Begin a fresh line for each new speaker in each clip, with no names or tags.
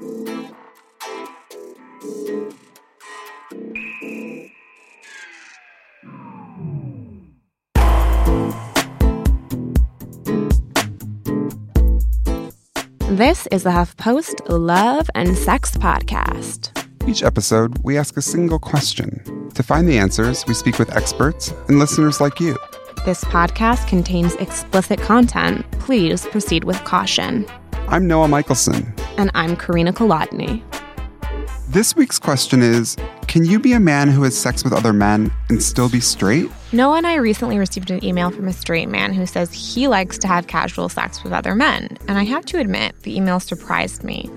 This is the HuffPost Love and Sex Podcast.
Each episode, we ask a single question. To find the answers, we speak with experts and listeners like you.
This podcast contains explicit content. Please proceed with caution.
I'm Noah Michelson.
And I'm Carina Kolodny.
This week's question is Can you be a man who has sex with other men and still be straight?
Noah and I recently received an email from a straight man who says he likes to have casual sex with other men. And I have to admit, the email surprised me.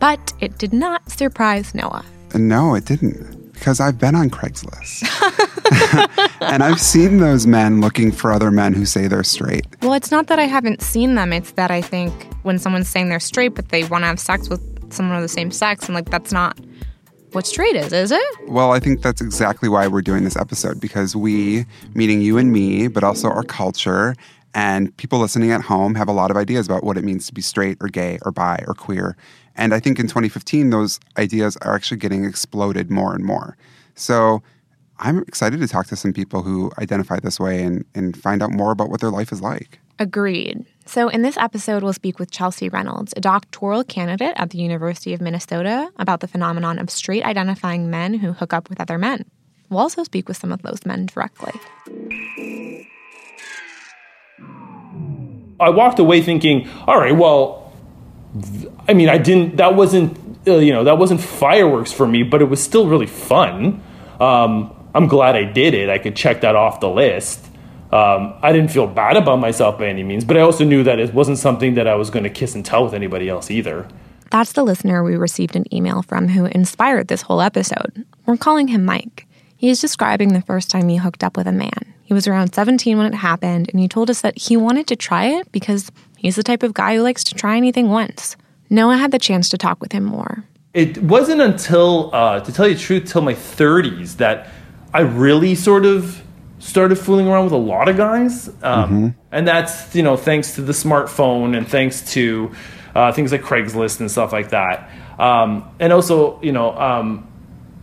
But it did not surprise Noah.
No, it didn't. Because I've been on Craigslist. and I've seen those men looking for other men who say they're straight.
Well, it's not that I haven't seen them. It's that I think when someone's saying they're straight, but they want to have sex with someone of the same sex, and like that's not what straight is, is it?
Well, I think that's exactly why we're doing this episode because we, meaning you and me, but also our culture and people listening at home, have a lot of ideas about what it means to be straight or gay or bi or queer. And I think in 2015, those ideas are actually getting exploded more and more. So I'm excited to talk to some people who identify this way and, and find out more about what their life is like.
Agreed. So, in this episode, we'll speak with Chelsea Reynolds, a doctoral candidate at the University of Minnesota, about the phenomenon of straight identifying men who hook up with other men. We'll also speak with some of those men directly.
I walked away thinking, all right, well, I mean, I didn't, that wasn't, uh, you know, that wasn't fireworks for me, but it was still really fun. Um, I'm glad I did it. I could check that off the list. Um, I didn't feel bad about myself by any means, but I also knew that it wasn't something that I was going to kiss and tell with anybody else either.
That's the listener we received an email from who inspired this whole episode. We're calling him Mike. He is describing the first time he hooked up with a man. He was around 17 when it happened, and he told us that he wanted to try it because he's the type of guy who likes to try anything once. Noah had the chance to talk with him more.
It wasn't until, uh, to tell you the truth, till my 30s that I really sort of started fooling around with a lot of guys. Um, mm-hmm. And that's, you know, thanks to the smartphone and thanks to uh, things like Craigslist and stuff like that. Um, and also, you know, um,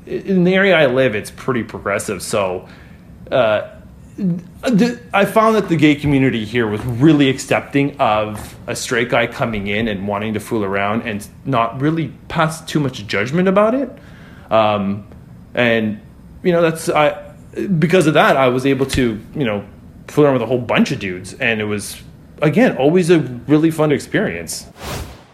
in the area I live, it's pretty progressive. So uh, I found that the gay community here was really accepting of a straight guy coming in and wanting to fool around and not really pass too much judgment about it. Um, and, you know, that's, I, because of that, I was able to, you know, fool around with a whole bunch of dudes, and it was again always a really fun experience.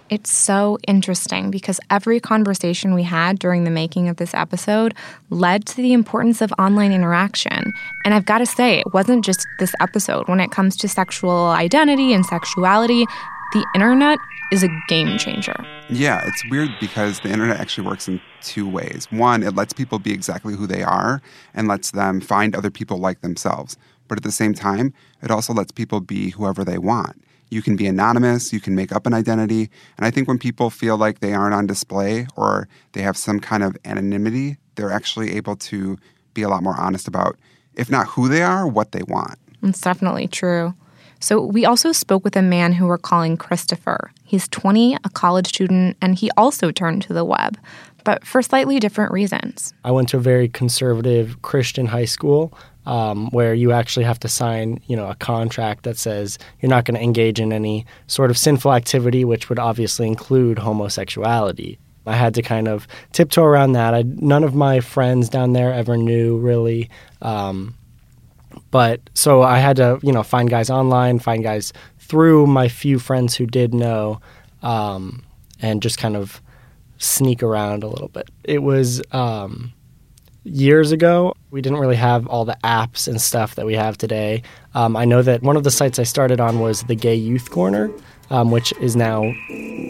It's so interesting because every conversation we had during the making of this episode led to the importance of online interaction. And I've got to say, it wasn't just this episode. When it comes to sexual identity and sexuality, the internet is a game changer.
Yeah, it's weird because the internet actually works in two ways. One, it lets people be exactly who they are and lets them find other people like themselves. But at the same time, it also lets people be whoever they want. You can be anonymous, you can make up an identity. And I think when people feel like they aren't on display or they have some kind of anonymity, they're actually able to be a lot more honest about, if not who they are, what they want.
It's definitely true. So, we also spoke with a man who we're calling Christopher. He's 20, a college student, and he also turned to the web, but for slightly different reasons.
I went to a very conservative Christian high school. Um, where you actually have to sign, you know, a contract that says you're not going to engage in any sort of sinful activity, which would obviously include homosexuality. I had to kind of tiptoe around that. I, none of my friends down there ever knew really um, but so I had to, you know, find guys online, find guys through my few friends who did know, um, and just kind of sneak around a little bit. It was um, years ago. We didn't really have all the apps and stuff that we have today. Um, I know that one of the sites I started on was the Gay Youth Corner, um, which is now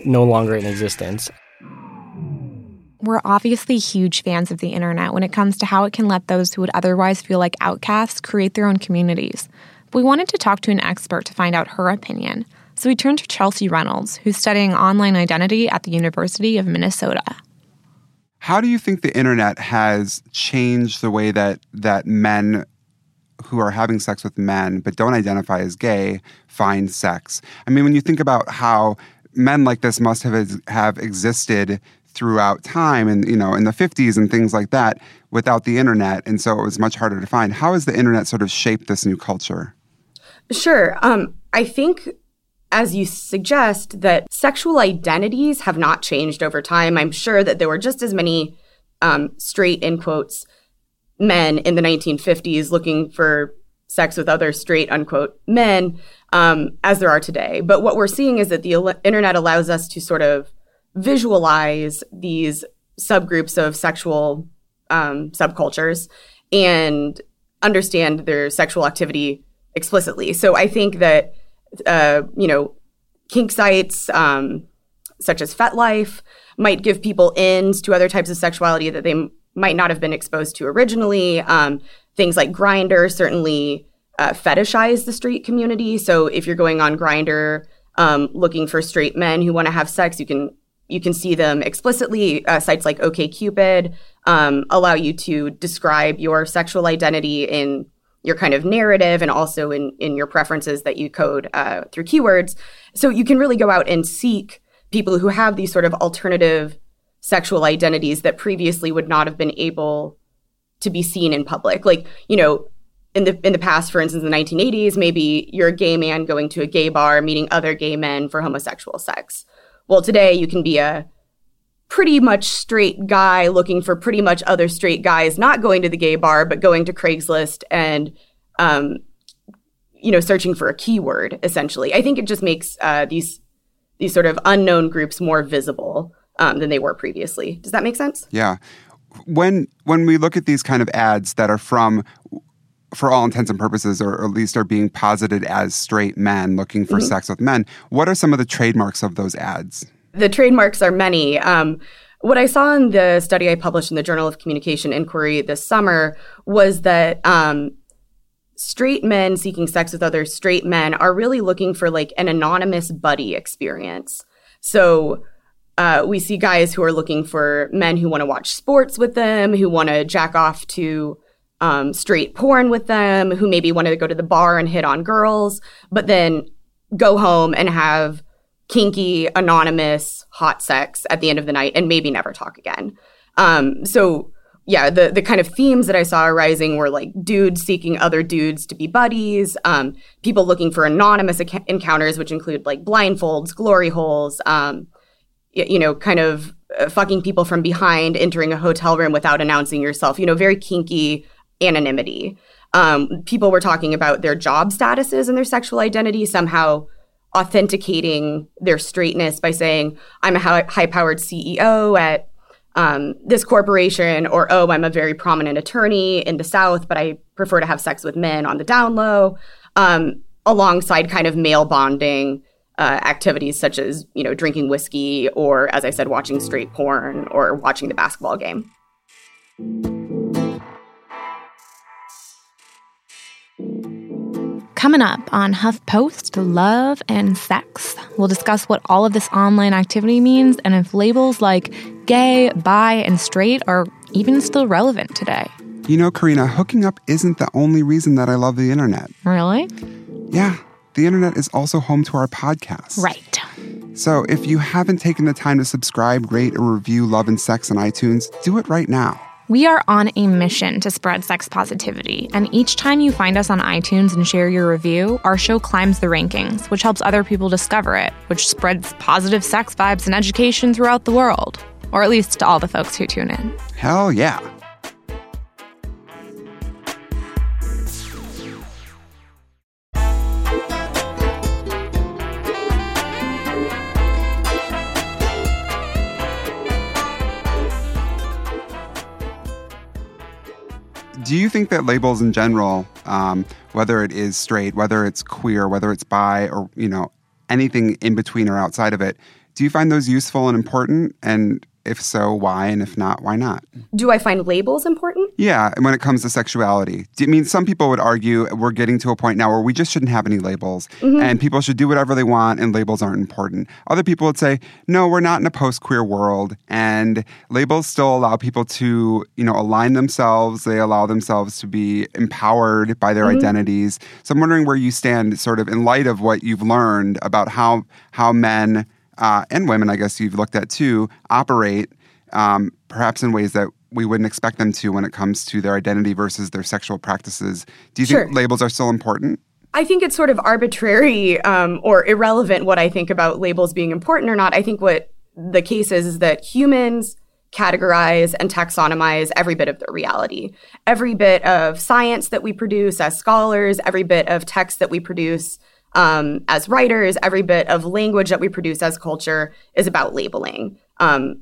no longer in existence.
We're obviously huge fans of the internet when it comes to how it can let those who would otherwise feel like outcasts create their own communities. But we wanted to talk to an expert to find out her opinion. So we turned to Chelsea Reynolds, who's studying online identity at the University of Minnesota.
How do you think the internet has changed the way that that men who are having sex with men but don't identify as gay find sex? I mean, when you think about how men like this must have have existed throughout time and you know in the 50s and things like that without the internet. And so it was much harder to find. How has the internet sort of shaped this new culture?
Sure. Um, i think as you suggest that sexual identities have not changed over time. I'm sure that there were just as many um, straight in quotes men in the 1950s looking for sex with other straight unquote men um, as there are today. But what we're seeing is that the internet allows us to sort of visualize these subgroups of sexual um, subcultures and understand their sexual activity explicitly. So I think that uh, you know kink sites um, such as FetLife might give people ins to other types of sexuality that they m- might not have been exposed to originally. Um, things like Grindr certainly uh, fetishize the straight community. So if you're going on Grindr um, looking for straight men who want to have sex, you can you can see them explicitly. Uh, sites like OKCupid um, allow you to describe your sexual identity in your kind of narrative and also in in your preferences that you code uh, through keywords. So you can really go out and seek people who have these sort of alternative sexual identities that previously would not have been able to be seen in public. Like you know. In the in the past, for instance, in the 1980s, maybe you're a gay man going to a gay bar, meeting other gay men for homosexual sex well, today you can be a pretty much straight guy looking for pretty much other straight guys, not going to the gay bar, but going to Craigslist and, um, you know, searching for a keyword. Essentially, I think it just makes uh, these these sort of unknown groups more visible um, than they were previously. Does that make sense?
Yeah. When when we look at these kind of ads that are from for all intents and purposes, or at least are being posited as straight men looking for mm-hmm. sex with men. What are some of the trademarks of those ads?
The trademarks are many. Um, what I saw in the study I published in the Journal of Communication Inquiry this summer was that um, straight men seeking sex with other straight men are really looking for like an anonymous buddy experience. So uh, we see guys who are looking for men who want to watch sports with them, who want to jack off to um, straight porn with them, who maybe wanted to go to the bar and hit on girls, but then go home and have kinky, anonymous, hot sex at the end of the night and maybe never talk again. Um, so yeah, the the kind of themes that I saw arising were like dudes seeking other dudes to be buddies, um, people looking for anonymous ac- encounters, which include like blindfolds, glory holes, um, y- you know, kind of uh, fucking people from behind, entering a hotel room without announcing yourself. You know, very kinky, anonymity. Um, people were talking about their job statuses and their sexual identity, somehow authenticating their straightness by saying, I'm a high powered CEO at um, this corporation, or oh, I'm a very prominent attorney in the South, but I prefer to have sex with men on the down low, um, alongside kind of male bonding. Uh, activities such as you know drinking whiskey or as i said watching straight porn or watching the basketball game
Coming up on HuffPost, love and sex. We'll discuss what all of this online activity means and if labels like gay, bi, and straight are even still relevant today.
You know, Carina, hooking up isn't the only reason that I love the internet.
Really?
Yeah, the internet is also home to our podcast.
Right.
So if you haven't taken the time to subscribe, rate, or review Love and Sex on iTunes, do it right now.
We are on a mission to spread sex positivity, and each time you find us on iTunes and share your review, our show climbs the rankings, which helps other people discover it, which spreads positive sex vibes and education throughout the world, or at least to all the folks who tune in.
Hell yeah. Do you think that labels in general, um, whether it is straight, whether it's queer, whether it's bi, or you know anything in between or outside of it, do you find those useful and important? And if so, why? And if not, why not?
Do I find labels important?
Yeah, when it comes to sexuality. I mean, some people would argue we're getting to a point now where we just shouldn't have any labels mm-hmm. and people should do whatever they want and labels aren't important. Other people would say, no, we're not in a post queer world and labels still allow people to, you know, align themselves. They allow themselves to be empowered by their mm-hmm. identities. So I'm wondering where you stand sort of in light of what you've learned about how how men uh, and women, I guess you've looked at too, operate um, perhaps in ways that we wouldn't expect them to when it comes to their identity versus their sexual practices. Do you
Sure.
think labels are still important?
I think it's sort of arbitrary um, or irrelevant what I think about labels being important or not. I think what the case is is that humans categorize and taxonomize every bit of their reality. Every bit of science that we produce as scholars, every bit of text that we produce um, as writers, every bit of language that we produce as culture is about labeling. Um,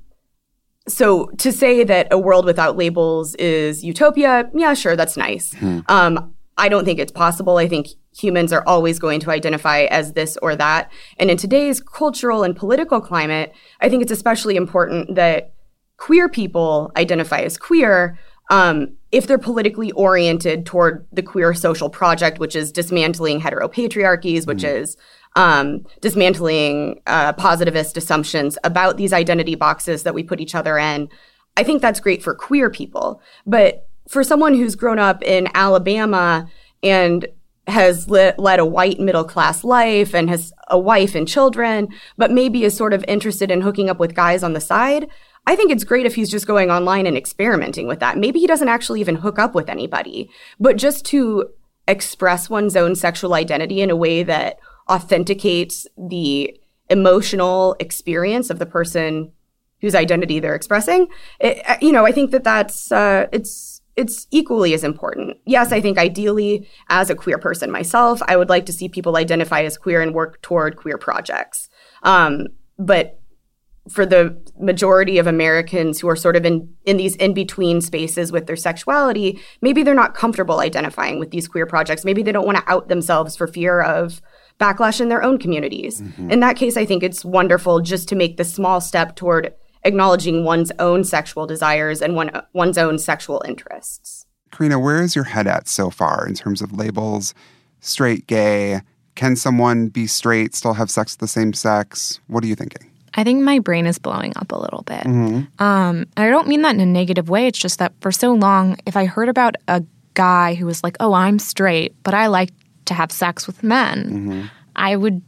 so to say that a world without labels is utopia, yeah, sure, that's nice. Um, I don't think it's possible. I think humans are always going to identify as this or that. And in today's cultural and political climate, I think it's especially important that queer people identify as queer um, if they're politically oriented toward the queer social project, which is dismantling heteropatriarchies, which is um, dismantling uh, positivist assumptions about these identity boxes that we put each other in. I think that's great for queer people. But for someone who's grown up in Alabama and has li- led a white middle class life and has a wife and children, but maybe is sort of interested in hooking up with guys on the side, I think it's great if he's just going online and experimenting with that. Maybe he doesn't actually even hook up with anybody, but just to express one's own sexual identity in a way that authenticates the emotional experience of the person whose identity they're expressing. It, uh, you know, I think that that's uh, it's it's equally as important. Yes, I think ideally, as a queer person myself, I would like to see people identify as queer and work toward queer projects. Um, but for the majority of Americans who are sort of in, in these in between spaces with their sexuality, maybe they're not comfortable identifying with these queer projects. Maybe they don't want to out themselves for fear of backlash in their own communities. Mm-hmm. In that case, I think it's wonderful just to make the small step toward acknowledging one's own sexual desires and one, one's own sexual interests.
Carina, where is your head at so far in terms of labels? Straight, gay? Can someone be straight, still have sex with the same sex? What are you thinking?
I think my brain is blowing up a little bit. Mm-hmm. Um, and I don't mean that in a negative way. It's just that for so long, if I heard about a guy who was like, oh, I'm straight, but I like to have sex with men, mm-hmm. I would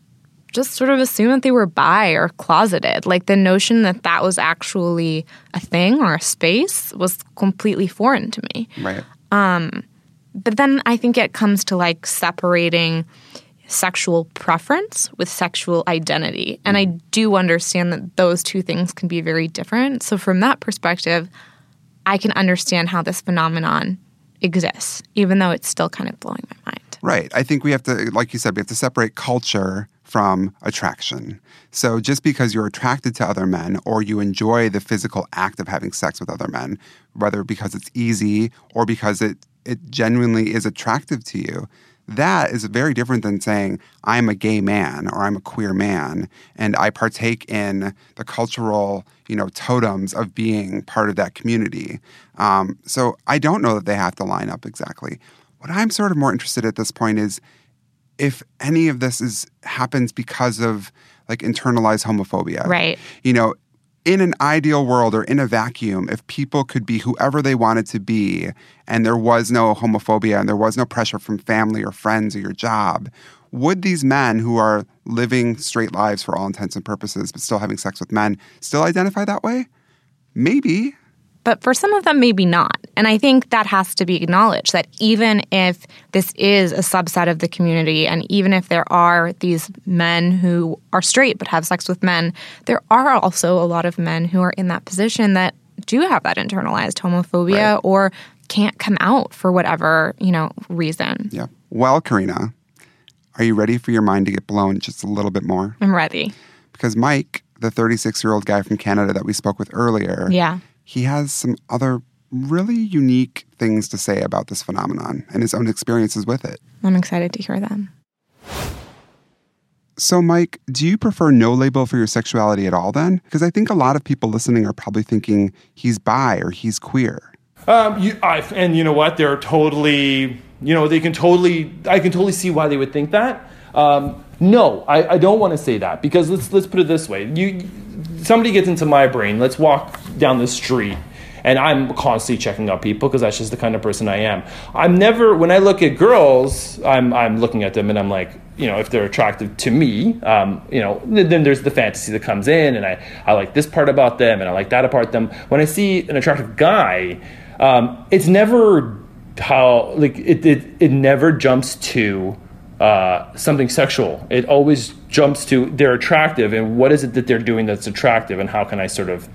just sort of assume that they were bi or closeted. Like the notion that that was actually a thing or a space was completely foreign to me.
Right.
Um, but then I think it comes to like separating sexual preference with sexual identity. And I do understand that those two things can be very different. So, from that perspective, I can understand how this phenomenon exists, even though it's still kind of blowing my mind.
Right. I think we have to, like you said, we have to separate culture from attraction. So just because you're attracted to other men or you enjoy the physical act of having sex with other men, whether because it's easy or because it, it genuinely is attractive to you, that is very different than saying, I'm a gay man or I'm a queer man and I partake in the cultural, you know, totems of being part of that community. Um, so I don't know that they have to line up exactly. What I'm sort of more interested at this point is if any of this is happens because of like internalized homophobia.
Right.
You know, in an ideal world or in a vacuum, if people could be whoever they wanted to be and there was no homophobia and there was no pressure from family or friends or your job, would these men who are living straight lives for all intents and purposes but still having sex with men still identify that way? Maybe.
But for some of them, maybe not. And I think that has to be acknowledged that even if this is a subset of the community, and even if there are these men who are straight but have sex with men, there are also a lot of men who are in that position that do have that internalized homophobia
Right.
or can't come out for whatever, you know, reason.
Yeah. Well, Carina, are you ready for your mind to get blown just a little bit more?
I'm ready.
Because Mike, the 36 year old guy from Canada that we spoke with earlier,
Yeah.
He has some other really unique things to say about this phenomenon and his own experiences with it.
I'm excited to hear them.
So, Mike, do you prefer no label for your sexuality at all then? Because I think a lot of people listening are probably thinking he's bi or he's queer.
Um, you, I, and you know what? They're totally, you know, they can totally, I can totally see why they would think that. Um, no, I, I don't want to say that because let's let's put it this way: you, somebody gets into my brain. Let's walk down the street, and I'm constantly checking out people because that's just the kind of person I am. I'm never when I look at girls, I'm I'm looking at them and I'm like, you know, if they're attractive to me, um, you know, then there's the fantasy that comes in, and I I like this part about them, and I like that about them. When I see an attractive guy, um, it's never how like it it, it never jumps to uh, something sexual. It always jumps to they're attractive, and what is it that they're doing that's attractive, and how can I sort of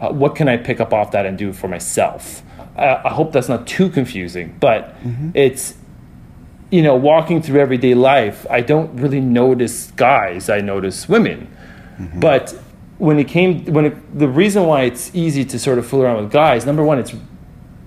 uh, what can I pick up off that and do for myself? I, I hope that's not too confusing, but mm-hmm. it's you know walking through everyday life. I don't really notice guys. I notice women, mm-hmm. but when it came when it, the reason why it's easy to sort of fool around with guys number one it's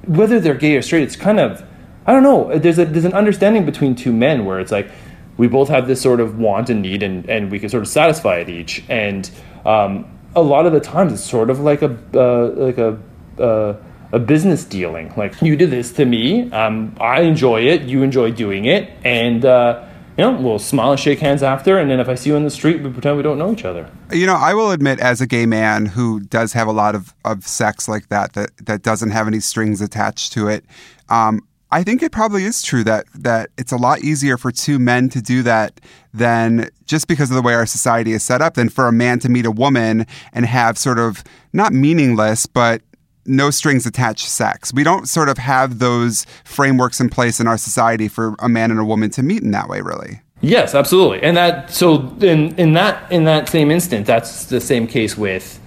whether they're gay or straight it's kind of i don't know. There's a there's an understanding between two men where it's like we both have this sort of want and need and and we can sort of satisfy it each. And um, a lot of the times it's sort of like a uh, like a uh, a business dealing. Like you do this to me um, i enjoy it you enjoy doing it and uh, you know, we'll smile and shake hands after, and then if I see you in the street, we pretend we don't know each other.
You know, I will admit, as a gay man who does have a lot of, of sex like that, that that doesn't have any strings attached to it, um, I think it probably is true that that it's a lot easier for two men to do that than just because of the way our society is set up, than for a man to meet a woman and have sort of not meaningless, but no strings attached sex. We don't sort of have those frameworks in place in our society for a man and a woman to meet in that way, really.
Yes, absolutely. And that so in in that in that same instant, that's the same case with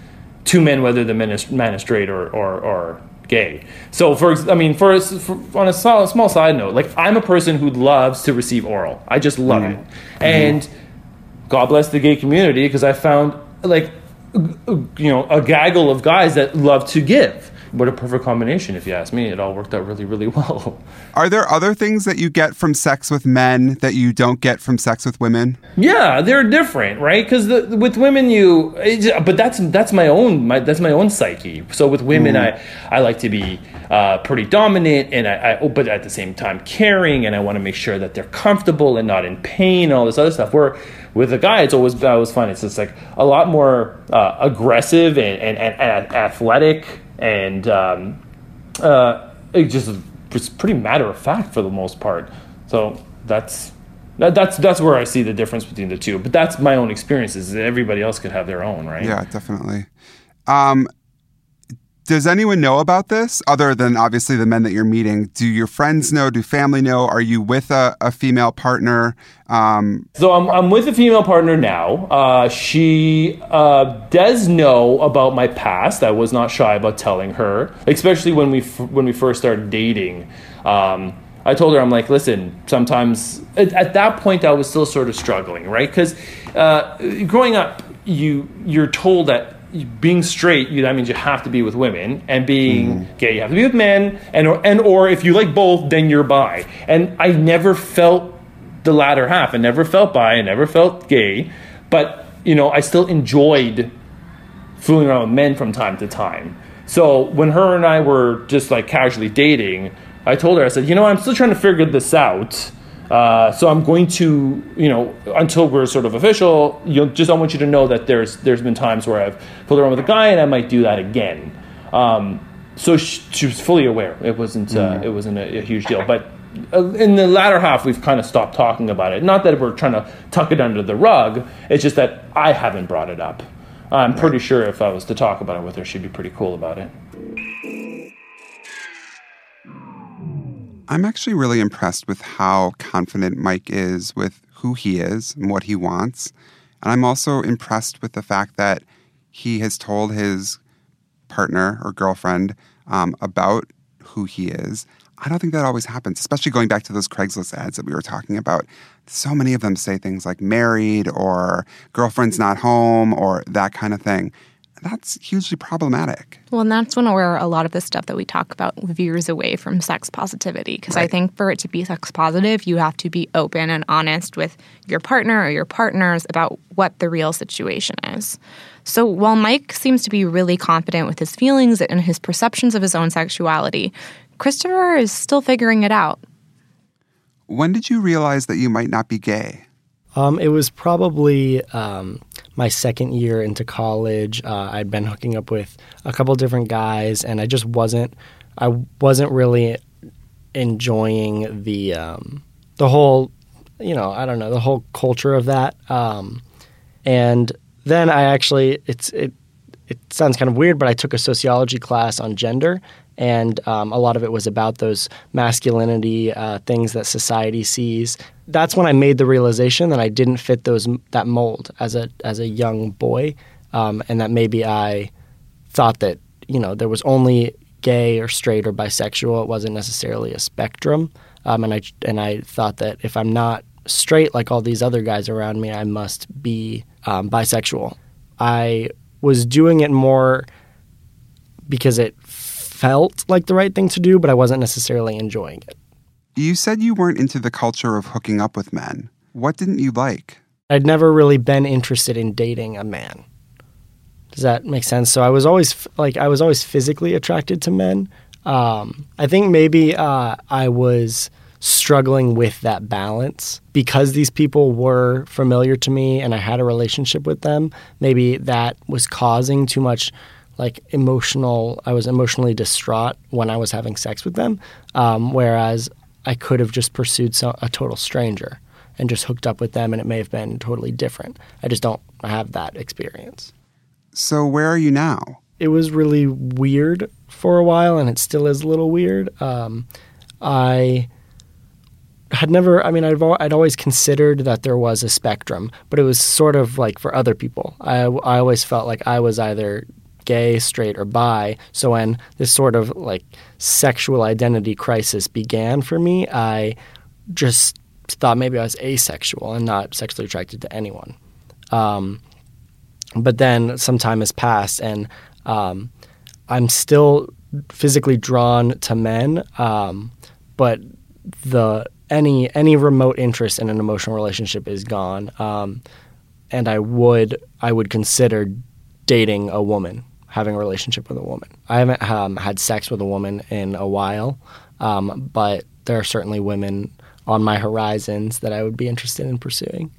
two men, whether the man is, man is straight or, or, or gay. So for I mean, for, for on a small, small side note, like I'm a person who loves to receive oral. I just love mm-hmm. it, and mm-hmm. God bless the gay community because I found like you know a gaggle of guys that love to give what a perfect combination if you ask me. It all worked out really really well.
Are there other things that you get from sex with men that you don't get from sex with women?
Yeah they're different right? Because with women you but that's that's my own my, that's my own psyche. So with women mm. i i like to be uh, pretty dominant and I, I but at the same time caring and i want to make sure that they're comfortable and not in pain and all this other stuff. Where with a guy, it's always I always fun. It's just like a lot more uh, aggressive and, and, and, and, athletic, and um, uh, it just it's pretty matter of fact for the most part. So that's that, that's that's where I see the difference between the two. But that's my own experiences. Everybody else could have their own, right?
Yeah, definitely. Um, does anyone know about this other than obviously the men that you're meeting? Do your friends know? Do family know? Are you with a, a female partner?
Um, so I'm, I'm with a female partner now. Uh, she uh, does know about my past. I was not shy about telling her, especially when we f- when we first started dating. Um, I told her, I'm like, listen, sometimes at, at, that point I was still sort of struggling, right? Because uh, growing up, you you're told that being straight, you, that means you have to be with women, and being mm. gay, you have to be with men, and or, and or if you like both, then you're bi. And I never felt the latter half. I never felt bi. I never felt gay, but you know, I still enjoyed fooling around with men from time to time. So when her and I were just like casually dating, I told her, I said, you know, I'm still trying to figure this out. Uh, so I'm going to, you know, until we're sort of official, you know, just I want you to know that there's there's been times where I've pulled around with a guy and I might do that again. Um, so she, she, was fully aware. It wasn't uh, mm. it wasn't a, a, huge deal. But uh, in the latter half, we've kind of stopped talking about it. Not that we're trying to tuck it under the rug. It's just that I haven't brought it up. I'm pretty sure if I was to talk about it with her, she'd be pretty cool about it.
I'm actually really impressed with how confident Mike is with who he is and what he wants. And I'm also impressed with the fact that he has told his partner or girlfriend um, about who he is. I don't think that always happens, especially going back to those Craigslist ads that we were talking about. So many of them say things like married or girlfriend's not home or that kind of thing that's hugely problematic.
Well, and that's when where a lot of the stuff that we talk about veers away from sex positivity. Because right. I think for it to be sex positive, you have to be open and honest with your partner or your partners about what the real situation is. So while Mike seems to be really confident with his feelings and his perceptions of his own sexuality, Christopher is still figuring it out.
When did you realize that you might not be gay?
Um, it was probably um, my second year into college. Uh, I'd been hooking up with a couple different guys, and I just wasn't. I wasn't really enjoying the um, the whole, you know, I don't know, the whole culture of that. Um, and then I actually, it's it it sounds kind of weird, but I took a sociology class on gender, and um, a lot of it was about those masculinity uh, things that society sees. That's when I made the realization that I didn't fit those that mold as a as a young boy, um, and that maybe I thought that you know there was only gay or straight or bisexual. It wasn't necessarily a spectrum, um, and I and I thought that if I'm not straight like all these other guys around me, I must be um, bisexual. I was doing it more because it felt like the right thing to do, but I wasn't necessarily enjoying it.
You said you weren't into the culture of hooking up with men. What didn't you like?
I'd never really been interested in dating a man. Does that make sense? So I was always like I was always physically attracted to men. Um, I think maybe uh, I was struggling with that balance because these people were familiar to me and I had a relationship with them. Maybe that was causing too much like emotional. I was emotionally distraught when I was having sex with them, um, whereas I could have just pursued so, a total stranger and just hooked up with them, and it may have been totally different. I just don't have that experience.
So where are you now?
It was really weird for a while, and it still is a little weird. Um, I had never, I mean, I've, I'd always considered that there was a spectrum, but it was sort of like for other people. I, I always felt like I was either gay, straight, or bi. So when this sort of like sexual identity crisis began for me, I just thought maybe I was asexual and not sexually attracted to anyone. Um, but then some time has passed, and um, I'm still physically drawn to men, um, but the any any remote interest in an emotional relationship is gone. Um, and I would I would consider dating a woman, having a relationship with a woman. I haven't um, had sex with a woman in a while, um, but there are certainly women on my horizons that I would be interested in pursuing.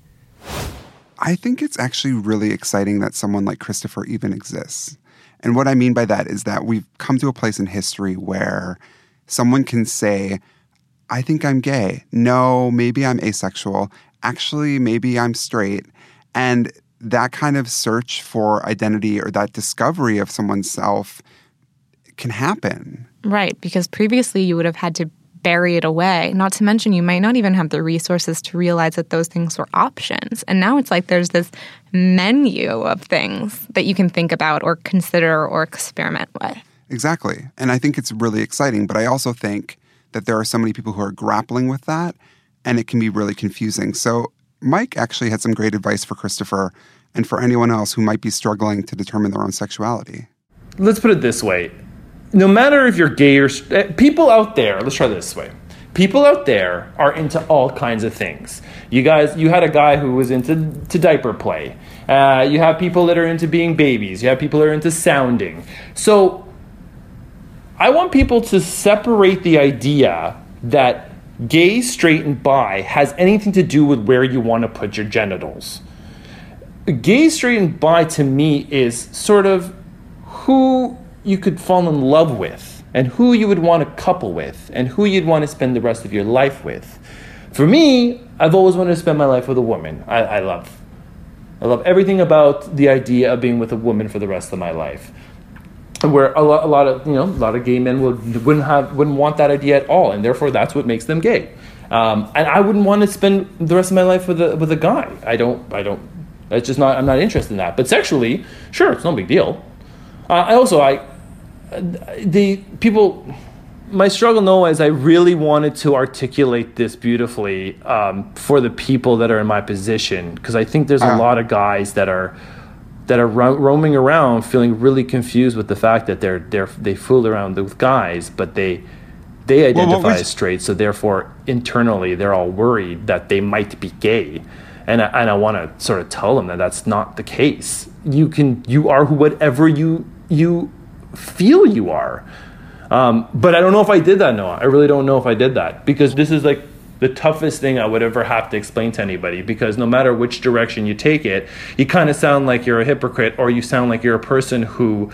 I think it's actually really exciting that someone like Christopher even exists. And what I mean by that is that we've come to a place in history where someone can say, I think I'm gay. No, maybe I'm asexual. Actually, maybe I'm straight. And that kind of search for identity or that discovery of someone's self can happen.
Right, because previously you would have had to bury it away. Not to mention, you might not even have the resources to realize that those things were options. And now it's like there's this menu of things that you can think about or consider or experiment with.
Exactly. And I think it's really exciting. But I also think that there are so many people who are grappling with that and it can be really confusing. So, Mike actually had some great advice for Christopher and for anyone else who might be struggling to determine their own sexuality.
Let's put it this way no matter if you're gay or eh, people out there, let's try this way. People out there are into all kinds of things. You guys, you had a guy who was into to diaper play. Uh, you have people that are into being babies. You have people that are into sounding. So I want people to separate the idea that gay, straight, and bi has anything to do with where you want to put your genitals. Gay, straight, and bi to me is sort of who you could fall in love with and who you would want to couple with and who you'd want to spend the rest of your life with. For me, I've always wanted to spend my life with a woman. I, I love I love everything about the idea of being with a woman for the rest of my life where a lot, a lot of you know a lot of gay men would wouldn't have wouldn't want that idea at all, and therefore that's what makes them gay. Um, and I wouldn't want to spend the rest of my life with a with a guy. I don't. I don't. It's just not. I'm not interested in that. But sexually, sure, it's no big deal. Uh, I also I the people. My struggle, no, is I really wanted to articulate this beautifully um, for the people that are in my position because I think there's a uh. lot of guys that are that are ro- roaming around feeling really confused with the fact that they're, they're they fool around with guys, but they they identify well, as straight, so therefore internally they're all worried that they might be gay, and I, and I want to sort of tell them that that's not the case. You can you are whatever you you feel you are, um, but I don't know if I did that. Noah, I really don't know if I did that because this is like the toughest thing I would ever have to explain to anybody because no matter which direction you take it, you kind of sound like you're a hypocrite or you sound like you're a person who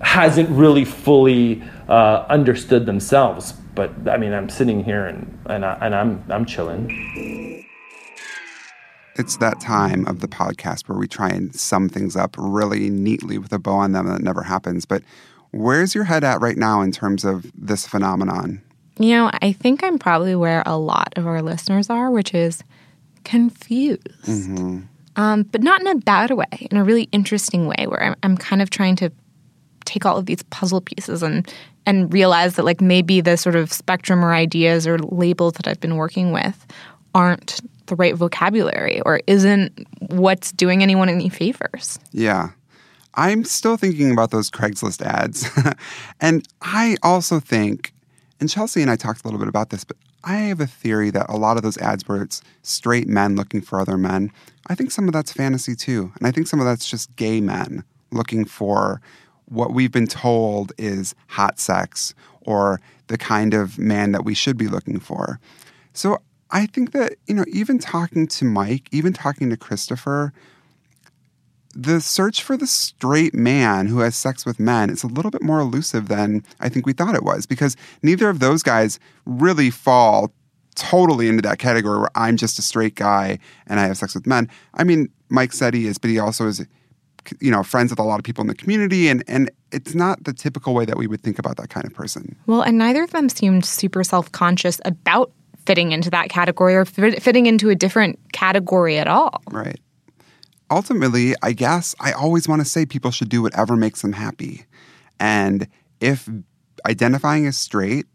hasn't really fully uh, understood themselves. But I mean, I'm sitting here and and, I, and I'm I'm chilling.
It's that time of the podcast where we try and sum things up really neatly with a bow on them that never happens. But where's your head at right now in terms of this phenomenon?
You know, I think I'm probably where a lot of our listeners are, which is confused. Mm-hmm. Um, but not in a bad way, in a really interesting way, where I'm, I'm kind of trying to take all of these puzzle pieces and and realize that like maybe the sort of spectrum or ideas or labels that I've been working with aren't the right vocabulary or isn't what's doing anyone any favors.
Yeah. I'm still thinking about those Craigslist ads. and I also think, and Chelsea and I talked a little bit about this, but I have a theory that a lot of those ads where it's straight men looking for other men, I think some of that's fantasy too. And I think some of that's just gay men looking for what we've been told is hot sex or the kind of man that we should be looking for. So I think that, you know, even talking to Mike, even talking to Christopher, the search for the straight man who has sex with men is a little bit more elusive than I think we thought it was because neither of those guys really fall totally into that category where I'm just a straight guy and I have sex with men. I mean, Mike said he is, but he also is you know friends with a lot of people in the community and and it's not the typical way that we would think about that kind of person.
Well and neither of them seemed super self-conscious about fitting into that category or fitting into a different category at all.
Right ultimately i guess i always want to say people should do whatever makes them happy. And if identifying as straight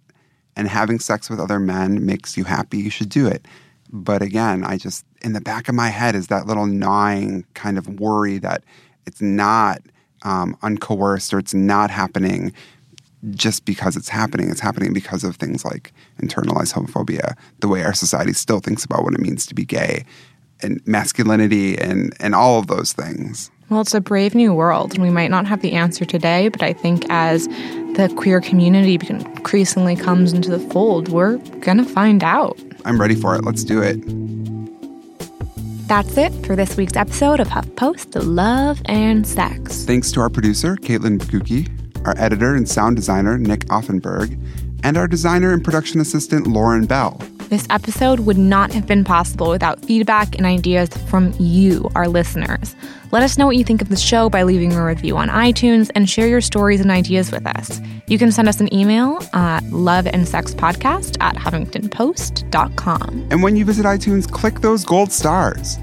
and having sex with other men makes you happy you should do it. But again i just in the back of my head is that little gnawing kind of worry that it's not um, uncoerced or it's not happening just because it's happening. It's happening because of things like internalized homophobia, the way our society still thinks about what it means to be gay, and masculinity, and and all of those things.
Well, it's a brave new world, and we might not have the answer today, but I think as the queer community increasingly comes into the fold, we're gonna find out.
I'm ready for it. Let's do it.
That's it for this week's episode of HuffPost Love and Sex.
Thanks to our producer, Caitlin Bakuki, our editor and sound designer, Nick Offenberg, and our designer and production assistant, Lauren Bell.
This episode would not have been possible without feedback and ideas from you, our listeners. Let us know what you think of the show by leaving a review on iTunes and share your stories and ideas with us. You can send us an email at loveandsexpodcast at huffingtonpost.com.
And when you visit iTunes, click those gold stars.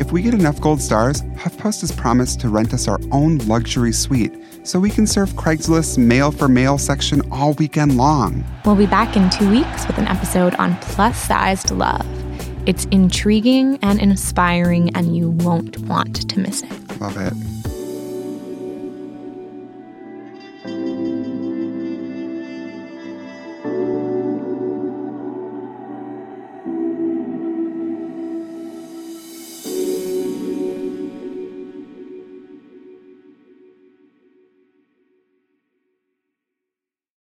If we get enough gold stars, HuffPost has promised to rent us our own luxury suite so we can surf Craigslist's male for male section all weekend long.
We'll be back in two weeks with an episode on plus sized love. It's intriguing and inspiring, and you won't want to miss it.
Love it.